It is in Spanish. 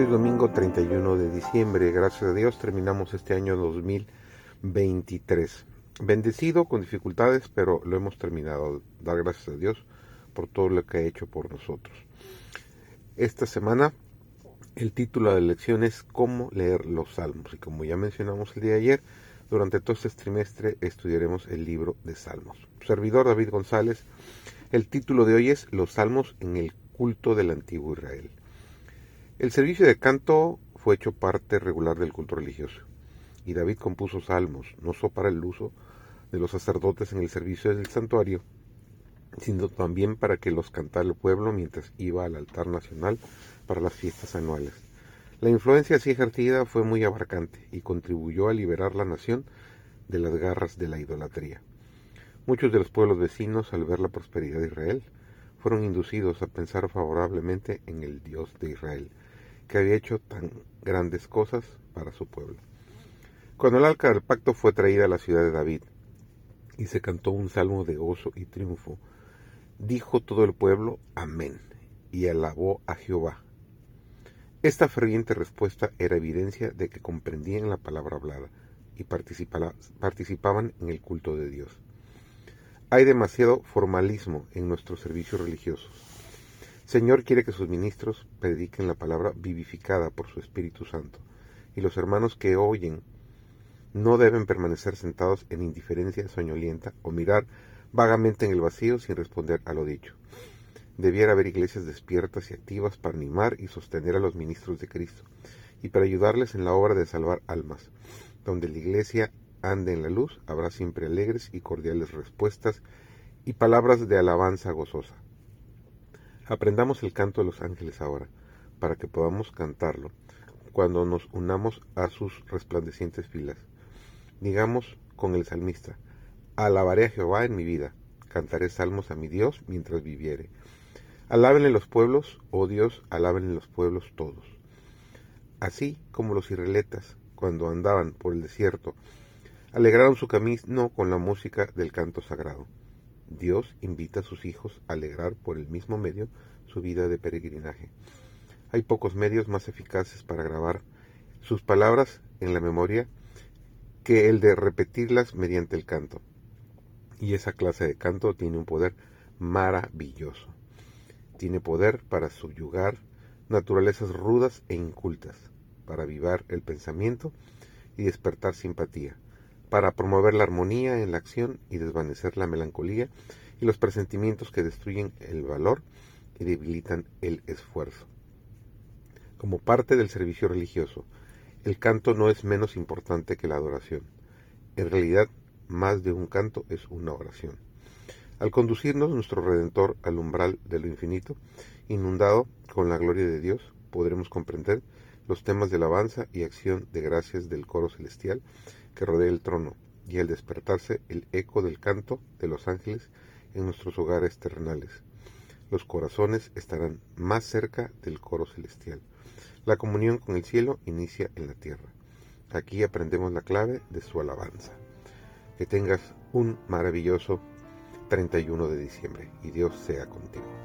Hoy es domingo 31 de diciembre. Gracias a Dios terminamos este año 2023. Bendecido con dificultades, pero lo hemos terminado. Dar gracias a Dios por todo lo que ha hecho por nosotros. Esta semana el título de la lección es Cómo leer los salmos. Y como ya mencionamos el día de ayer, durante todo este trimestre estudiaremos el libro de Salmos. Servidor David González, el título de hoy es Los salmos en el culto del antiguo Israel. El servicio de canto fue hecho parte regular del culto religioso, y David compuso salmos, no solo para el uso de los sacerdotes en el servicio del santuario, sino también para que los cantara el pueblo mientras iba al altar nacional para las fiestas anuales. La influencia así ejercida fue muy abarcante y contribuyó a liberar la nación de las garras de la idolatría. Muchos de los pueblos vecinos, al ver la prosperidad de Israel, fueron inducidos a pensar favorablemente en el Dios de Israel, que había hecho tan grandes cosas para su pueblo. Cuando el arca del pacto fue traída a la ciudad de David y se cantó un salmo de gozo y triunfo, dijo todo el pueblo Amén y alabó a Jehová. Esta ferviente respuesta era evidencia de que comprendían la palabra hablada y participaban en el culto de Dios. Hay demasiado formalismo en nuestros servicios religiosos Señor quiere que sus ministros prediquen la palabra vivificada por su Espíritu Santo, y los hermanos que oyen no deben permanecer sentados en indiferencia soñolienta o mirar vagamente en el vacío sin responder a lo dicho. Debiera haber iglesias despiertas y activas para animar y sostener a los ministros de Cristo y para ayudarles en la obra de salvar almas. Donde la iglesia ande en la luz, habrá siempre alegres y cordiales respuestas y palabras de alabanza gozosa. Aprendamos el canto de los ángeles ahora, para que podamos cantarlo cuando nos unamos a sus resplandecientes filas. Digamos con el salmista, alabaré a Jehová en mi vida, cantaré salmos a mi Dios mientras viviere. Alábenle los pueblos, oh Dios, alábenle los pueblos todos. Así como los israelitas, cuando andaban por el desierto, alegraron su camino con la música del canto sagrado. Dios invita a sus hijos a alegrar por el mismo medio su vida de peregrinaje. Hay pocos medios más eficaces para grabar sus palabras en la memoria que el de repetirlas mediante el canto. Y esa clase de canto tiene un poder maravilloso. Tiene poder para subyugar naturalezas rudas e incultas, para avivar el pensamiento y despertar simpatía para promover la armonía en la acción y desvanecer la melancolía y los presentimientos que destruyen el valor y debilitan el esfuerzo. Como parte del servicio religioso, el canto no es menos importante que la adoración. En realidad, más de un canto es una oración. Al conducirnos nuestro Redentor al umbral de lo infinito, inundado con la gloria de Dios, podremos comprender los temas de alabanza y acción de gracias del coro celestial que rodea el trono, y al despertarse el eco del canto de los ángeles en nuestros hogares terrenales. Los corazones estarán más cerca del coro celestial. La comunión con el cielo inicia en la tierra. Aquí aprendemos la clave de su alabanza. Que tengas un maravilloso 31 de diciembre y Dios sea contigo.